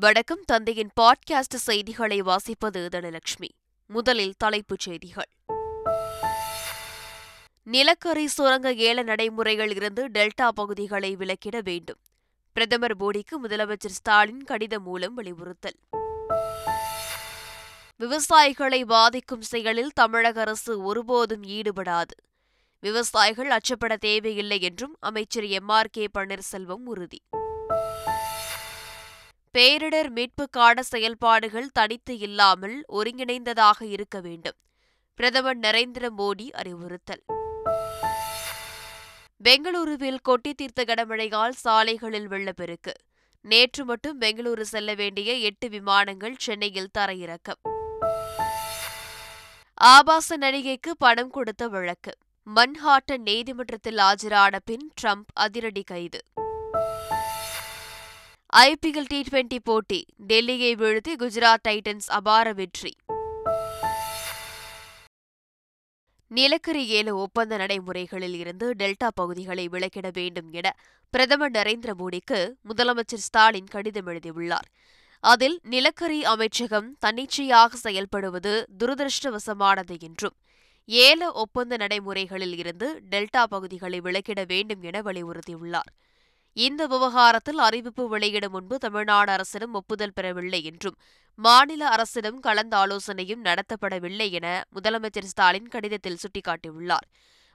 வணக்கம் தந்தையின் பாட்காஸ்ட் செய்திகளை வாசிப்பது தனலட்சுமி. முதலில் தலைப்புச் செய்திகள். நிலக்கரி சுரங்க ஏல நடைமுறைகள் இருந்து டெல்டா பகுதிகளை விலக்கிட வேண்டும். பிரதமர் மோடிக்கு முதலமைச்சர் ஸ்டாலின் கடிதம் மூலம் வலியுறுத்தல். விவசாயிகளை பாதிக்கும் செயலில் தமிழக அரசு ஒருபோதும் ஈடுபடாது. விவசாயிகள் அச்சப்பட தேவையில்லை என்றும் அமைச்சர் எம் ஆர் கே பன்னீர்செல்வம் உறுதி. பேரிடர் மீட்புக்கான செயல்பாடுகள் தனித்து இல்லாமல் ஒருங்கிணைந்ததாக இருக்க வேண்டும். பிரதமர் நரேந்திர மோடி அறிவுறுத்தல். பெங்களூருவில் கொட்டி தீர்த்த கனமழையால் சாலைகளில் வெள்ளப்பெருக்கு. நேற்று மட்டும் பெங்களூரு செல்ல வேண்டிய எட்டு விமானங்கள் சென்னையில் தரையிறக்கம். ஆபாச நடிகைக்கு பணம் கொடுத்த வழக்கு. மன்ஹாட்டன் நீதிமன்றத்தில் ஆஜரான பின் ட்ரம்ப் அதிரடி கைது. ஐபிஎல் டி டுவெண்டி போட்டி டெல்லியை வீழ்த்தி குஜராத் டைட்டன்ஸ் அபார வெற்றி. நிலக்கரி ஏல ஒப்பந்த நடைமுறைகளில் இருந்து டெல்டா பகுதிகளை விலக்கிட வேண்டும் என பிரதமர் நரேந்திர மோடிக்கு முதலமைச்சர் ஸ்டாலின் கடிதம் எழுதியுள்ளார். அதில் நிலக்கரி அமைச்சகம் தன்னிச்சையாக செயல்படுவது துரதிருஷ்டவசமானது என்றும் ஏல ஒப்பந்த நடைமுறைகளில் இருந்து டெல்டா பகுதிகளை விலக்கிட வேண்டும் என வலியுறுத்தியுள்ளார். இந்த விவகாரத்தில் அறிவிப்பு வெளியிடும் முன்பு தமிழ்நாடு அரசிடம் ஒப்புதல் பெறவில்லை என்றும் மாநில அரசிடம் கலந்த ஆலோசனையும் நடத்தப்படவில்லை என முதலமைச்சர் ஸ்டாலின் கடிதத்தில் சுட்டிக்காட்டியுள்ளார்.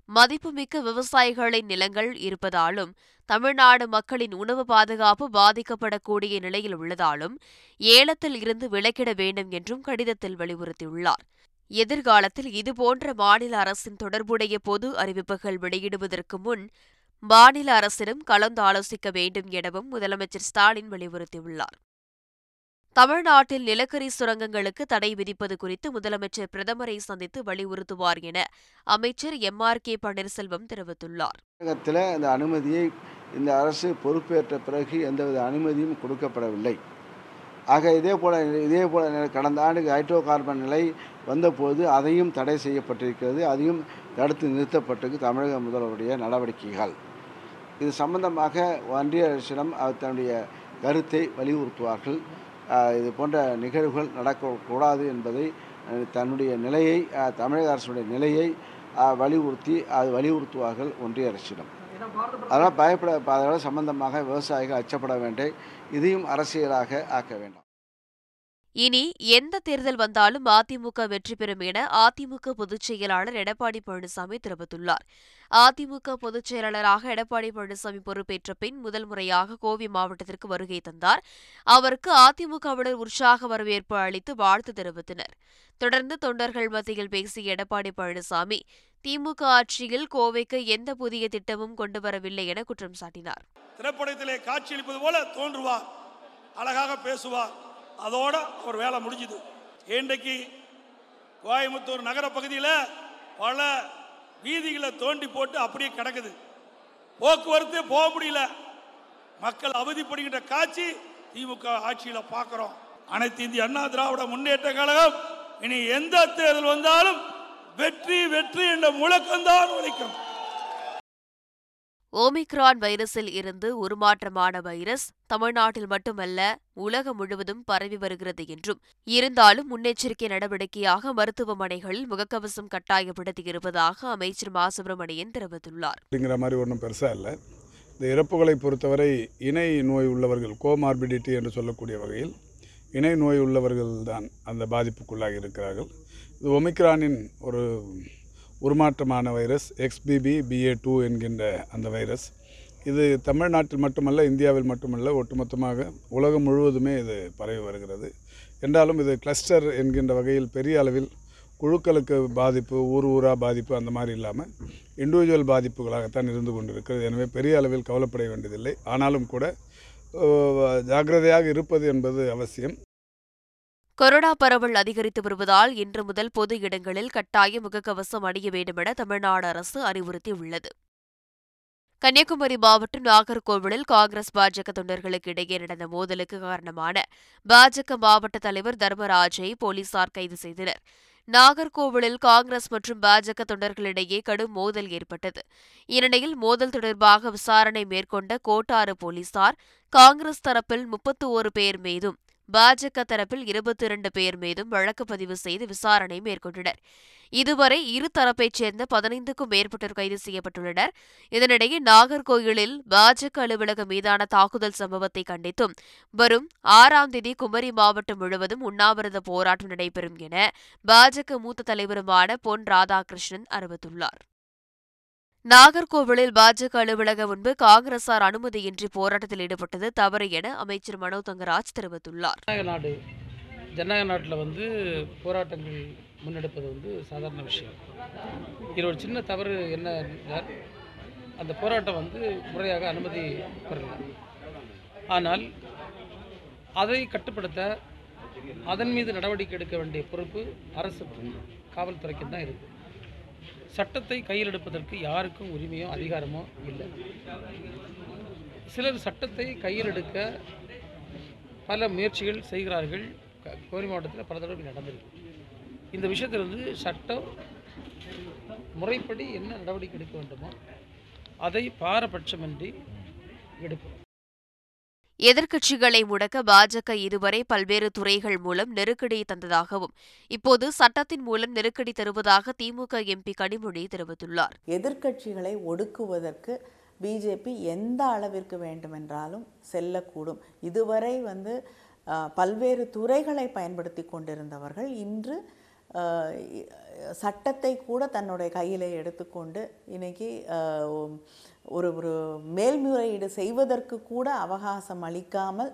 மதிப்புமிக்க விவசாயிகளின் நிலங்கள் இருப்பதாலும் தமிழ்நாடு மக்களின் உணவு பாதுகாப்பு பாதிக்கப்படக்கூடிய நிலையில் உள்ளதாலும் ஏலத்தில் இருந்து விலக்கிட வேண்டும் என்றும் கடிதத்தில் வலியுறுத்தியுள்ளார். எதிர்காலத்தில் இதுபோன்ற மாநில அரசின் தொடர்புடைய பொது அறிவிப்புகள் வெளியிடுவதற்கு முன் மாநில அரசிடம் கலந்து ஆலோசிக்க வேண்டும் எனவும் முதலமைச்சர் ஸ்டாலின் வலியுறுத்தியுள்ளார். தமிழ்நாட்டில் நிலக்கரி சுரங்கங்களுக்கு தடை விதிப்பது குறித்து முதலமைச்சர் பிரதமரை சந்தித்து வலியுறுத்துவார் என அமைச்சர் எம் ஆர் கே பன்னீர்செல்வம் தெரிவித்துள்ளார். தமிழகத்தில் இந்த அனுமதியை இந்த அரசு பொறுப்பேற்ற பிறகு எந்தவித அனுமதியும் கொடுக்கப்படவில்லை. ஆக இதே போல இதே போல கடந்த ஆண்டு ஹைட்ரோ கார்பன் நிலை வந்தபோது அதையும் தடை செய்யப்பட்டிருக்கிறது. அதையும் தடுத்து நிறுத்தப்பட்டிருக்கு தமிழக முதல்வருடைய நடவடிக்கைகள். இது சம்பந்தமாக ஒன்றிய அரசிடம் அவர் தன்னுடைய கருத்தை வலியுறுத்துவார்கள். இது போன்ற நிகழ்வுகள் நடக்கக்கூடாது என்பதை தன்னுடைய நிலையை தமிழக அரசுடைய நிலையை வலியுறுத்தி அது வலியுறுத்துவார்கள் ஒன்றிய அரசிடம். அதனால் பயப்பட அதனால் சம்பந்தமாக விவசாயிகள் அச்சப்பட வேண்டும் இதையும் அரசியலாக ஆக்க வேண்டாம். இனி எந்த தேர்தல் வந்தாலும் அதிமுக வெற்றி பெறும் என அதிமுக பொதுச் செயலாளர் எடப்பாடி பழனிசாமி தெரிவித்துள்ளார். அதிமுக பொதுச் செயலாளராக எடப்பாடி பழனிசாமி பொறுப்பேற்ற பின் முதல் முறையாக கோவை மாவட்டத்திற்கு வருகை தந்தார். அவருக்கு அதிமுகவினர் உற்சாக வரவேற்பு அளித்து வாழ்த்து தெரிவித்தனர். தொடர்ந்து தொண்டர்கள் மத்தியில் பேசிய எடப்பாடி பழனிசாமி திமுக ஆட்சியில் கோவைக்கு எந்த புதிய திட்டமும் கொண்டு வரவில்லை என குற்றம் சாட்டினார். திரைப்படத்திலே காட்சியளிப்பது போல தோன்றுவார். அழகாக பேசுவார். அதோட அவர் வேலை முடிஞ்சுது. இன்றைக்கு கோயம்புத்தூர் நகர பகுதியில் பல வீதிகளை தோண்டி போட்டு அப்படியே கிடக்குது. போக்குவரத்து போக முடியல. மக்கள் அவதிப்படுகின்ற காட்சி திமுக ஆட்சியில் பார்க்குறோம் அனைத்து இந்திய அண்ணா திராவிட முன்னேற்ற கழகம் இனி எந்த தேர்தல் வந்தாலும் வெற்றி வெற்றி என்ற முழக்கம்தான் உழைக்கும் ஓமிக்ரான் வைரஸில் இருந்து உருமாற்றமான வைரஸ் தமிழ்நாட்டில் மட்டுமல்ல உலகம் முழுவதும் பரவி வருகிறது என்றும் இருந்தாலும் முன்னெச்சரிக்கை நடவடிக்கையாக மருத்துவமனைகளில் முகக்கவசம் கட்டாயப்படுத்தியிருப்பதாக அமைச்சர் மா. சுப்பிரமணியன் தெரிவித்துள்ளார். அப்படிங்கிற மாதிரி ஒன்றும் பெருசாக இல்லை. இந்த இறப்புகளை பொறுத்தவரை இணை நோய் உள்ளவர்கள் கோமார்பிடிட்டி என்று சொல்லக்கூடிய வகையில் இணை நோய் உள்ளவர்கள் தான் அந்த பாதிப்புக்குள்ளாகி இருக்கிறார்கள். இது ஒமிக்ரானின் ஒரு உருமாற்றமான வைரஸ் எக்ஸ்பிபி பிஏ டூ என்கின்ற அந்த வைரஸ். இது தமிழ்நாட்டில் மட்டுமல்ல இந்தியாவில் மட்டுமல்ல ஒட்டுமொத்தமாக உலகம் முழுவதுமே இது பரவி வருகிறது. என்றாலும் இது கிளஸ்டர் என்கின்ற வகையில் பெரிய அளவில் குழுக்களுக்கு பாதிப்பு ஊர் ஊராக பாதிப்பு அந்த மாதிரி இல்லாமல் இண்டிவிஜுவல் பாதிப்புகளாகத்தான் இருந்து கொண்டிருக்கிறது. எனவே பெரிய அளவில் கவலைப்பட வேண்டியதில்லை. ஆனாலும் கூட ஜாக்கிரதையாக இருப்பது என்பது அவசியம். கொரோனா பரவல் அதிகரித்து வருவதால் இன்று முதல் பொது இடங்களில் கட்டாய முகக்கவசம் அணிய வேண்டுமென தமிழ்நாடு அரசு அறிவுறுத்தியுள்ளது. கன்னியாகுமரி மாவட்டம் நாகர்கோவிலில் காங்கிரஸ் பாஜக தொண்டர்களுக்கு இடையே நடந்த மோதலுக்கு காரணமான பாஜக மாவட்ட தலைவர் தர்மராஜை போலீசார் கைது செய்தனர். நாகர்கோவிலில் காங்கிரஸ் மற்றும் பாஜக தொண்டர்களிடையே கடும் மோதல் ஏற்பட்டது. இந்நிலையில் மோதல் தொடர்பாக விசாரணை மேற்கொண்ட கோட்டாறு போலீசார் காங்கிரஸ் தரப்பில் முப்பத்து ஒரு பேர் மீதும் பாஜக தரப்பில் இருபத்தி இரண்டு பேர் மீதும் வழக்கு பதிவு செய்து விசாரணை மேற்கொண்டனர். இதுவரை இரு தரப்பைச் சேர்ந்த பதினைந்துக்கும் மேற்பட்டோர் கைது செய்யப்பட்டுள்ளனர். இதனிடையே நாகர்கோயிலில் பாஜக அலுவலகம் மீதான தாக்குதல் சம்பவத்தை கண்டித்தும் வரும் ஆறாம் தேதி குமரி மாவட்டம் முழுவதும் உண்ணாவிரத போராட்டம் நடைபெறும் என பாஜக மூத்த தலைவருமான பொன் ராதாகிருஷ்ணன் அறிவித்துள்ளார். நாகர்கோவிலில் பாஜக அலுவலகம் முன்பு காங்கிரசார் அனுமதியின்றி போராட்டத்தில் ஈடுபட்டது தவறு என அமைச்சர் மனோ தங்கராஜ் தெரிவித்துள்ளார். ஜனநாயக நாடு ஜனநாயக நாட்டில் வந்து போராட்டங்கள் முன்னெடுப்பது வந்து சாதாரண விஷயம். இதில் ஒரு சின்ன தவறு என்ன அந்த போராட்டம் வந்து முறையாக அனுமதி பெறல ஆனால் அதை கட்டுப்படுத்த அதன் மீது நடவடிக்கை எடுக்க வேண்டிய பொறுப்பு அரசுக்கும் காவல்துறைக்கும் தான் இருக்குது சட்டத்தை கையில் எடுப்பதற்கு யாருக்கும் உரிமையோ அதிகாரமோ இல்லை. சிலர் சட்டத்தை கையில் எடுக்க பல முயற்சிகள் செய்கிறார்கள். க- கோரி மாவட்டத்தில் பல தடவை நடந்திருக்கு. இந்த விஷயத்திலிருந்து சட்டம் முறைப்படி என்ன நடவடிக்கை எடுக்க வேண்டுமோ அதை பாரபட்சமின்றி எடுக்கும் எதிர்க்கட்சிகளை முடக்க பாஜக இதுவரை பல்வேறு துறைகள் மூலம் நெருக்கடி தந்ததாகவும் இப்போது சட்டத்தின் மூலம் நெருக்கடி தருவதாக திமுக எம்பி கனிமொழி தெரிவித்துள்ளார். எதிர்க்கட்சிகளை ஒடுக்குவதற்கு பிஜேபி எந்த அளவிற்கு வேண்டுமென்றாலும் செல்லக்கூடும். இதுவரை வந்து பல்வேறு துறைகளை பயன்படுத்தி கொண்டிருந்தவர்கள் இன்று சட்டத்தை கூட தன்னுடைய கையிலே எடுத்துக்கொண்டு இன்றைக்கி ஒரு ஒரு மேல்முறையீடு செய்வதற்கு கூட அவகாசம் அளிக்காமல்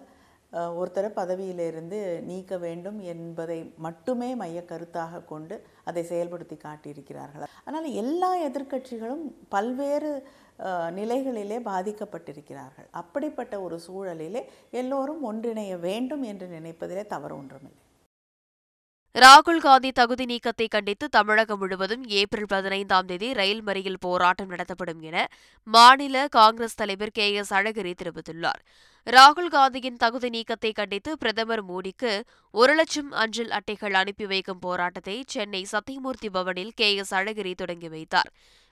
ஒருத்தரை பதவியிலிருந்து நீக்க வேண்டும் என்பதை மட்டுமே மைய கருத்தாக கொண்டு அதை செயல்படுத்தி காட்டியிருக்கிறார்கள். அதனால் எல்லா எதிர்க்கட்சிகளும் பல்வேறு நிலைகளிலே பாதிக்கப்பட்டிருக்கிறார்கள். அப்படிப்பட்ட ஒரு சூழலிலே எல்லோரும் ஒன்றிணைய வேண்டும் என்று நினைப்பதிலே தவறு ஒன்றுமில்லை. ராகுல் காந்தி தகுதி நீக்கத்தை கண்டித்து தமிழகம் முழுவதும் ஏப்ரல் பதினைந்தாம் தேதி ரயில் மறியல் போராட்டம் நடத்தப்படும் என மாநில காங்கிரஸ் தலைவர் கே எஸ் அழகிரி தெரிவித்துள்ளார். ராகுல் காந்தியின் தகுதி நீக்கத்தை கண்டித்து பிரதமர் மோடிக்கு ஒரு லட்சம் அஞ்சல் அட்டைகள் அனுப்பி வைக்கும் போராட்டத்தை சென்னை சத்தியமூர்த்தி பவனில் கே எஸ் அழகிரி தொடங்கி வைத்தார்.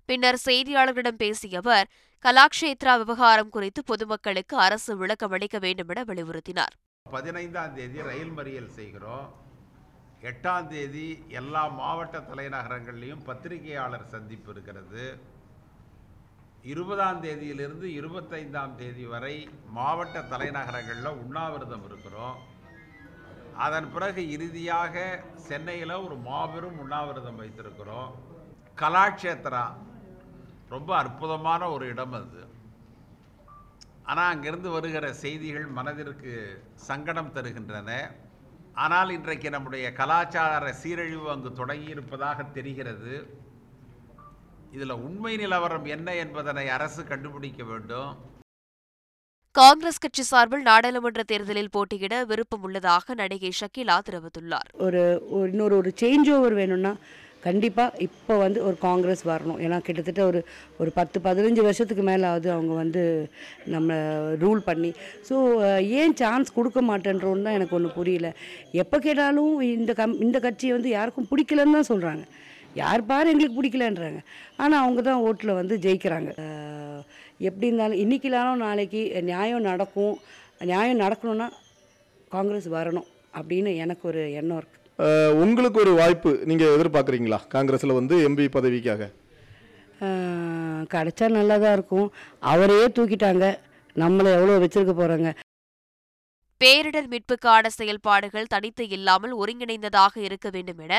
பின்னர் செய்தியாளர்களிடம் பேசிய அவர் கலாக்ஷேத்ரா விவகாரம் குறித்து பொதுமக்களுக்கு அரசு விளக்கம் அளிக்க வேண்டும் என வலியுறுத்தினார். பதினைந்தாம் தேதி ரயில் மறியல் செய்கிறோம். எட்டாம் தேதி எல்லா மாவட்ட தலைநகரங்கள்லேயும் பத்திரிகையாளர் சந்திப்பு இருக்கிறது. இருபதாம் தேதியிலிருந்து இருபத்தைந்தாம் தேதி வரை மாவட்ட தலைநகரங்களில் உண்ணாவிரதம் இருக்கிறோம். அதன் பிறகு இறுதியாக சென்னையில் ஒரு மாபெரும் உண்ணாவிரதம் வைத்திருக்கிறோம். கலாட்சேத்திரம் ரொம்ப அற்புதமான ஒரு இடம் அது. ஆனால் அங்கிருந்து வருகிற செய்திகள் மனதிற்கு சங்கடம் தருகின்றன. ஆனால் இன்றைக்கு நம்முடைய கலாச்சார சீரழிவு அங்கு தொடங்கியிருப்பதாக தெரிகிறது. இதில் உண்மை நிலவரம் என்ன என்பதனை அரசு கண்டுபிடிக்க வேண்டும். காங்கிரஸ் கட்சி சார்பில் நாடாளுமன்ற தேர்தலில் போட்டியிட விருப்பம் உள்ளதாக நடிகை ஷக்கிலா தெரிவித்துள்ளார். ஒரு ஒரு இன்னொரு ஒரு சேஞ்ச் ஓவர் வேணும்னா கண்டிப்பாக இப்போ வந்து ஒரு காங்கிரஸ் வரணும். ஏன்னா கிட்டத்தட்ட ஒரு ஒரு பத்து பதினஞ்சு வருஷத்துக்கு மேலே ஆகுது அவங்க வந்து நம்ம ரூல் பண்ணி. ஸோ ஏன் சான்ஸ் கொடுக்க மாட்டேன்றோன்னு தான் எனக்கு ஒன்று புரியல. எப்போ கேட்டாலும் இந்த கம் இந்த கட்சியை வந்து யாருக்கும் பிடிக்கலன்னு தான் சொல்கிறாங்க யார் பாரு எங்களுக்கு பிடிக்கலன்றாங்க. ஆனால் அவங்க தான் ஓட்டில் வந்து ஜெயிக்கிறாங்க. எப்படி இருந்தாலும் இன்னைக்கு நாளைக்கு நியாயம் நடக்கும். நியாயம் நடக்கணும்னா காங்கிரஸ் வரணும் அப்படின்னு எனக்கு ஒரு எண்ணம் இருக்குது உங்களுக்கு ஒரு வாய்ப்பு நீங்கள் எதிர்பார்க்குறீங்களா? காங்கிரஸில் வந்து எம்பி பதவிக்காக. கிடச்சா நல்லா தான் இருக்கும். அவரையே தூக்கிட்டாங்க. நம்மளை எவ்வளோ வச்சிருக்க போகிறாங்க பேரிடர் மீட்புக்கான செயல்பாடுகள் தனித்து இல்லாமல் ஒருங்கிணைந்ததாக இருக்க வேண்டும் என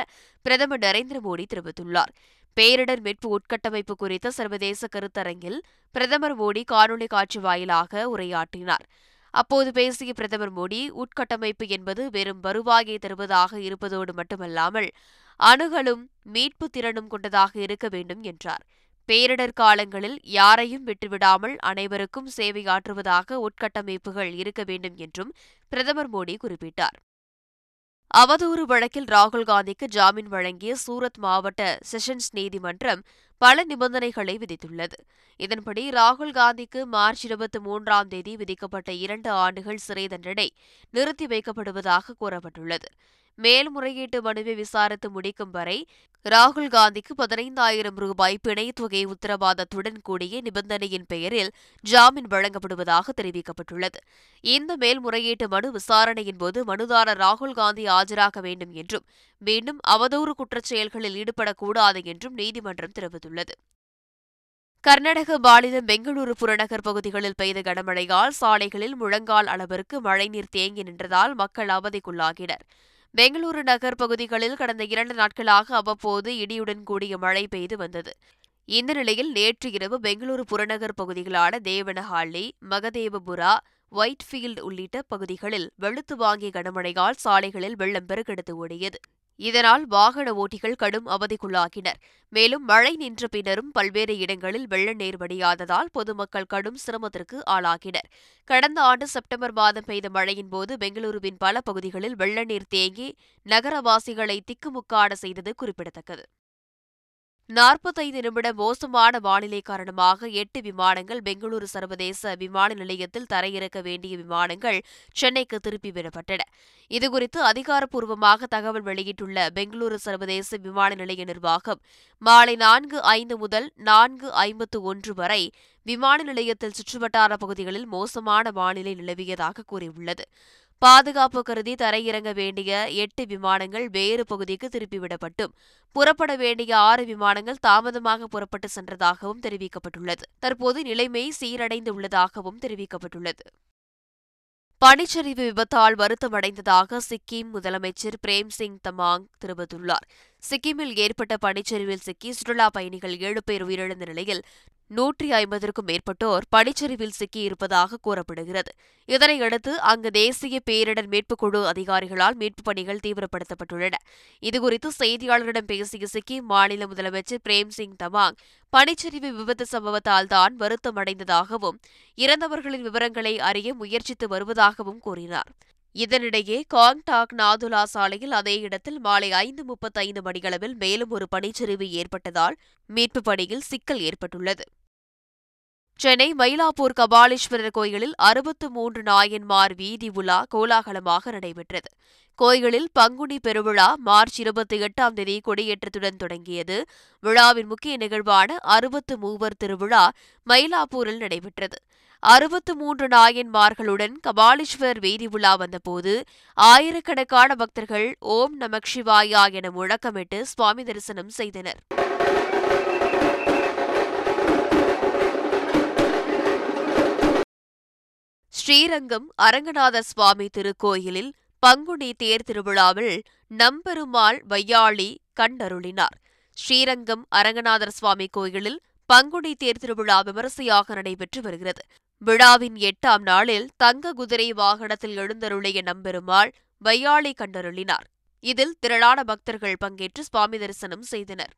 பிரதமர் நரேந்திர மோடி தெரிவித்துள்ளார். பேரிடர் மீட்பு உட்கட்டமைப்பு குறித்த சர்வதேச கருத்தரங்கில் பிரதமர் மோடி காணொலி காட்சி வாயிலாக உரையாற்றினார். அப்போது பேசிய பிரதமர் மோடி உட்கட்டமைப்பு என்பது வெறும் வருவாயை தருவதாக இருப்பதோடு மட்டுமல்லாமல் அணுகலும் மீட்பு திறனும் கொண்டதாக இருக்க வேண்டும் என்றார். பேரிடர் காலங்களில் யாரையும் விட்டுவிடாமல் அனைவருக்கும் சேவையாற்றுவதாக உட்கட்டமைப்புகள் இருக்க வேண்டும் என்றும் பிரதமர் மோடி குறிப்பிட்டார். அவதூறு வழக்கில் ராகுல் காந்திக்கு ஜாமீன் வழங்கிய சூரத் மாவட்ட செஷன்ஸ் நீதிமன்றம் பல நிபந்தனைகளை விதித்துள்ளது. இதன்படி ராகுல் காந்திக்கு மார்ச் இருபத்தி மூன்றாம் தேதி விதிக்கப்பட்ட இரண்டு ஆண்டுகள் சிறை தண்டனை நிறுத்தி வைக்கப்படுவதாக கூறப்பட்டுள்ளது. மேல்முறையீட்டு மனுவை விசாரித்து முடிக்கும் வரை ராகுல் காந்திக்கு பதினைந்தாயிரம் ரூபாய் பிணைத் தொகை உத்தரவாதத்துடன் கூடிய நிபந்தனையின் பெயரில் ஜாமீன் வழங்கப்படுவதாக தெரிவிக்கப்பட்டுள்ளது. இந்த மேல்முறையீட்டு மனு விசாரணையின் போது மனுதாரர் ராகுல் காந்தி ஆஜராக வேண்டும் என்றும் மீண்டும் அவதூறு குற்றச்செயல்களில் ஈடுபடக்கூடாது என்றும் நீதிமன்றம் தெரிவித்துள்ளது. கர்நாடக மாநிலம் பெங்களூரு புறநகர் பகுதிகளில் பெய்த கனமழையால் சாலைகளில் முழங்கால் அளவிற்கு மழைநீர் தேங்கி நின்றதால் மக்கள் அவதிக்குள்ளாகினர். பெங்களூரு நகர் பகுதிகளில் கடந்த இரண்டு நாட்களாக அவ்வப்போது இடியுடன் கூடிய மழை பெய்து வந்தது. இந்த நிலையில் நேற்று இரவு பெங்களூரு புறநகர் பகுதிகளான தேவனஹாள்ளி மகதேவபுரா ஒயிட்ஃபீல்டு உள்ளிட்ட பகுதிகளில் வெளுத்து வாங்கிய கனமழையால் சாலைகளில் வெள்ளம் பெருக்கெடுத்து ஓடியது. இதனால் வாகன ஓட்டிகள் கடும் அவதிக்குள்ளாகினர். மேலும் மழை நின்ற பின்னரும் பல்வேறு இடங்களில் வெள்ள நீர் வடியாததால் பொதுமக்கள் கடும் சிரமத்திற்கு ஆளாகினர். கடந்த ஆண்டு செப்டம்பர் மாதம் பெய்த மழையின் போது பெங்களூருவின் பல பகுதிகளில் வெள்ள நீர் தேங்கி நகரவாசிகளை திக்குமுக்காட செய்தது குறிப்பிடத்தக்கது. நாற்பத்தைந்து நிமிட மோசமான வானிலை காரணமாக எட்டு விமானங்கள் பெங்களூரு சர்வதேச விமான நிலையத்தில் தரையிறக்க வேண்டிய விமானங்கள் சென்னைக்கு திருப்பி விடப்பட்டன. இதுகுறித்து அதிகாரப்பூர்வமாக தகவல் வெளியிட்டுள்ள பெங்களூரு சர்வதேச விமான நிலைய நிர்வாகம் மாலை நான்கு ஐந்து முதல் நான்கு ஐம்பத்து ஒன்று வரை விமான நிலையத்தில் சுற்றுவட்டார பகுதிகளில் மோசமான வானிலை நிலவியதாக கூறியுள்ளது. பாதுகாப்பு கருதி தரையிறங்க வேண்டிய எட்டு விமானங்கள் வேறு பகுதிக்கு திருப்பிவிடப்பட்டும். புறப்பட வேண்டிய ஆறு விமானங்கள் தாமதமாக புறப்பட்டு சென்றதாகவும் தெரிவிக்கப்பட்டுள்ளது. தற்போது நிலைமை சீரடைந்துள்ளதாகவும் தெரிவிக்கப்பட்டுள்ளது. பனிச்சரிவு விபத்தால் வருத்தமடைந்ததாக சிக்கிம் முதலமைச்சர் பிரேம் சிங் தமாங் தெரிவித்துள்ளார். சிக்கிமில் ஏற்பட்ட பனிச்சரிவில் சிக்கி சுற்றுலாப் பயணிகள் ஏழு பேர் உயிரிழந்த நிலையில் நூற்றி ஐம்பதற்கும் மேற்பட்டோர் பனிச்சரிவில் சிக்கியிருப்பதாக கூறப்படுகிறது. இதனையடுத்து அங்கு தேசிய பேரிடர் மீட்புக் குழு அதிகாரிகளால் மீட்புப் பணிகள் தீவிரப்படுத்தப்பட்டுள்ளன. இதுகுறித்து செய்தியாளர்களிடம் பேசிய சிக்கிம் மாநில முதலமைச்சர் பிரேம் சிங் தமாங் பனிச்சரிவு விபத்து சம்பவத்தால் தான் வருத்தமடைந்ததாகவும் இறந்தவர்களின் விவரங்களை அறிய முயற்சித்து வருவதாகவும் கூறினார். இதனிடையே காங்டாக் நாதுலா சாலையில் அதே இடத்தில் மாலை ஐந்து முப்பத்தைந்து மணியளவில் மேலும் ஒரு பனிச்சரிவு ஏற்பட்டதால் மீட்புப் பணியில் சிக்கல் ஏற்பட்டுள்ளது. சென்னை மயிலாப்பூர் கபாலீஸ்வரர் கோயிலில் அறுபத்து மூன்று நாயன்மார் வீதி உலா கோலாகலமாக நடைபெற்றது. கோயிலில் பங்குனி பெருவிழா மார்ச் இருபத்தி எட்டாம் தேதி கொடியேற்றத்துடன் தொடங்கியது. விழாவின் முக்கிய நிகழ்வான அறுபத்து மூவர் திருவிழா மயிலாப்பூரில் நடைபெற்றது. அறுபத்து மூன்று நாயன்மார்களுடன் கபாலீஸ்வர் வீதி உலா வந்தபோது ஆயிரக்கணக்கான பக்தர்கள் ஓம் நமக் சிவாயா என முழக்கமிட்டு சுவாமி தரிசனம் செய்தனர். ஸ்ரீரங்கம் அரங்கநாத சுவாமி திருக்கோயிலில் பங்குனி தேர் திருவிழாவில் நம்பெருமாள் வையாளி கண்டருளினார். ஸ்ரீரங்கம் அரங்கநாதர் சுவாமி கோயிலில் பங்குனி தேர் திருவிழா விமரிசையாக நடைபெற்று வருகிறது. விழாவின் எட்டாம் நாளில் தங்க குதிரை வாகனத்தில் எழுந்தருளிய நம்பெருமாள் வையாளை கண்டருளினார். இதில் திரளான பக்தர்கள் பங்கேற்று சுவாமி தரிசனம் செய்தனர்.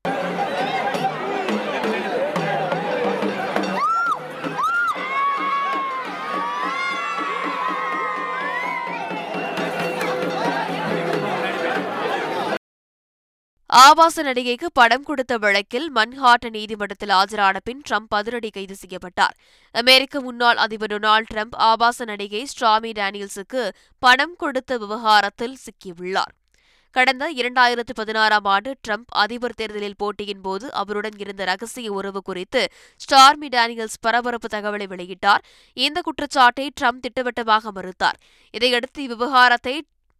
ஆபாச நடிகைக்கு படம் கொடுத்த வழக்கில் மன்ஹாட்டன் நீதிமன்றத்தில் ஆஜரான பின் ட்ரம்ப் அதிரடி கைது செய்யப்பட்டார். அமெரிக்க முன்னாள் அதிபர் டொனால்டு ட்ரம்ப் ஆபாச நடிகை ஸ்ட்ராமி டேனியல்ஸுக்கு பணம் கொடுத்த விவகாரத்தில் சிக்கியுள்ளார். கடந்த இரண்டாயிரத்து பதினாறாம் ஆண்டு ட்ரம்ப் அதிபர் தேர்தலில் போட்டியின் போது அவருடன் இருந்த ரகசிய உறவு குறித்து ஸ்டார்மி டேனியல்ஸ் பரபரப்பு தகவலை வெளியிட்டார். இந்த குற்றச்சாட்டை ட்ரம்ப் திட்டவட்டமாக மறுத்தார். இதையடுத்து இவ்விவகாரத்தை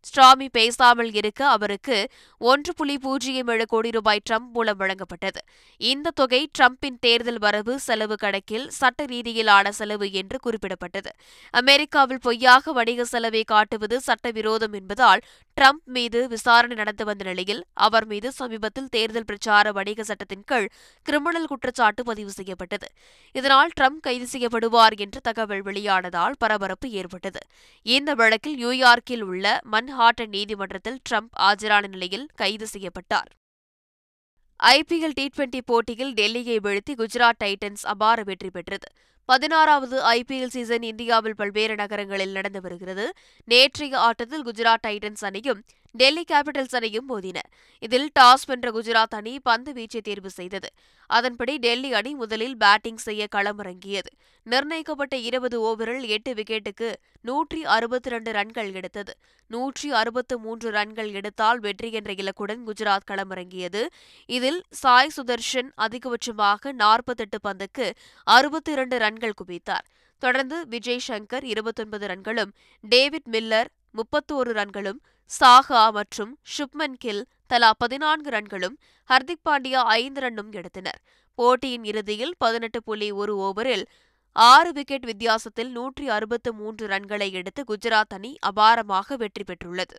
ஸ்ட்ராமி பேசாமல் இருக்க அவருக்கு ஒன்று புள்ளி பூஜ்ஜியம் ஏழு கோடி ரூபாய் ட்ரம்ப் மூலம் வழங்கப்பட்டது. இந்த தொகை ட்ரம்பின் தேர்தல் வரவு செலவு கணக்கில் சட்ட ரீதியிலான செலவு என்று குறிப்பிடப்பட்டது. அமெரிக்காவில் பொய்யாக வணிக செலவை காட்டுவது சட்டவிரோதம் என்பதால் ட்ரம்ப் மீது விசாரணை நடந்து வந்த நிலையில் அவர் மீது சமீபத்தில் தேர்தல் பிரச்சார வணிக சட்டத்தின் கீழ் கிரிமினல் குற்றச்சாட்டு பதிவு செய்யப்பட்டது. இதனால் ட்ரம்ப் கைது செய்யப்படுவார் என்று தகவல் வெளியானதால் பரபரப்பு ஏற்பட்டது. இந்த வழக்கில் நியூயார்க்கில் உள்ள மன் மன்ஹாட்டன் நீதிமன்றத்தில் ட்ரம்ப் ஆஜரான நிலையில் கைது செய்யப்பட்டார். ஐபிஎல் டி டுவெண்டி போட்டியில் டெல்லியை வீழ்த்தி குஜராத் டைட்டன்ஸ் அபார வெற்றி பெற்றது. பதினாறாவது ஐபிஎல் சீசன் இந்தியாவில் பல்வேறு நகரங்களில் நடந்து வருகிறது. நேற்றைய ஆட்டத்தில் குஜராத் டைட்டன்ஸ் அணியும் டெல்லி கேபிட்டல்ஸ் அணியும் மோதின. இதில் டாஸ் வென்ற குஜராத் அணி பந்து வீச்சை தேர்வு செய்தது. அதன்படி டெல்லி அணி முதலில் பேட்டிங் செய்ய களமிறங்கியது. நிர்ணயிக்கப்பட்ட இருபது ஓவரில் எட்டு விக்கெட்டுக்கு நூற்றி அறுபத்தி ரெண்டு ரன்கள் எடுத்தது. நூற்றி அறுபத்து மூன்று ரன்கள் எடுத்தால் வெற்றி என்ற இலக்குடன் குஜராத் களமிறங்கியது. இதில் சாய் சுதர்ஷன் அதிகபட்சமாக நாற்பத்தெட்டு பந்துக்கு அறுபத்தி இரண்டு ரன்கள் குவித்தார். தொடர்ந்து விஜய் சங்கர் இருபத்தொன்பது ரன்களும் டேவிட் மில்லர் முப்பத்தோரு ரன்களும் சாகா மற்றும் ஷுப்மன் கில் தலா பதினான்கு ரன்களும் ஹர்திக் பாண்டியா ஐந்து ரன்னும் எடுத்தனர். போட்டியின் இறுதியில் பதினெட்டு புள்ளி ஒரு ஓவரில் ஆறு விக்கெட் வித்தியாசத்தில் நூற்றி அறுபத்து மூன்று ரன்களை எடுத்து குஜராத் அணி அபாரமாக வெற்றி பெற்றுள்ளது.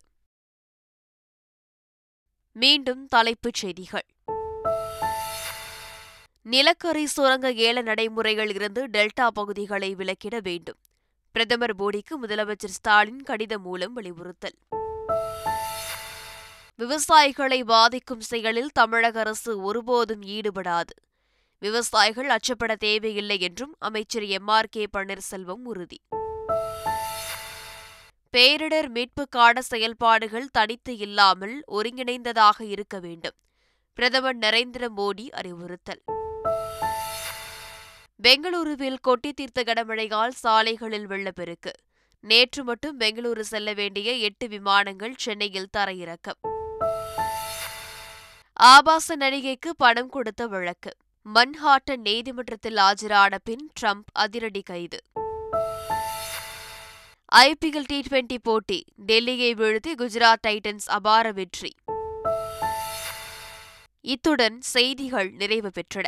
மீண்டும் தலைப்புச் செய்திகள். நிலக்கரி சுரங்க ஏல நடைமுறைகள் இருந்து டெல்டா பகுதிகளை விலக்கிட வேண்டும். பிரதமர் மோடிக்கு முதலமைச்சர் ஸ்டாலின் கடிதம் மூலம் வலியுறுத்தல். விவசாயிகளை பாதிக்கும் செயலில் தமிழக அரசு ஒருபோதும் ஈடுபடாது. விவசாயிகள் அச்சப்பட தேவையில்லை என்றும் அமைச்சர் எம். ஆர். கே. பன்னீர்செல்வம் உறுதி. பேரிடர் மீட்புக்கான செயல்பாடுகள் தனித்து இல்லாமல் ஒருங்கிணைந்ததாக இருக்க வேண்டும். பிரதமர் நரேந்திர மோடி அறிவுறுத்தல். பெங்களூருவில் கொட்டி தீர்த்த கனமழையால் சாலைகளில் வெள்ளப்பெருக்கு. நேற்று மட்டும் பெங்களூரு செல்ல வேண்டிய எட்டு விமானங்கள் சென்னையில் தரையிறக்கம். ஆபாச நடிகைக்கு பணம் கொடுத்த வழக்கு. மன்ஹாட்டன் நீதிமன்றத்தில் ஆஜரான பின் ட்ரம்ப் அதிரடி கைது. ஐபிஎல் டி டுவெண்டி போட்டி. டெல்லியை வீழ்த்தி குஜராத் டைட்டன்ஸ் அபார வெற்றி. இத்துடன் செய்திகள் நிறைவு பெற்றன.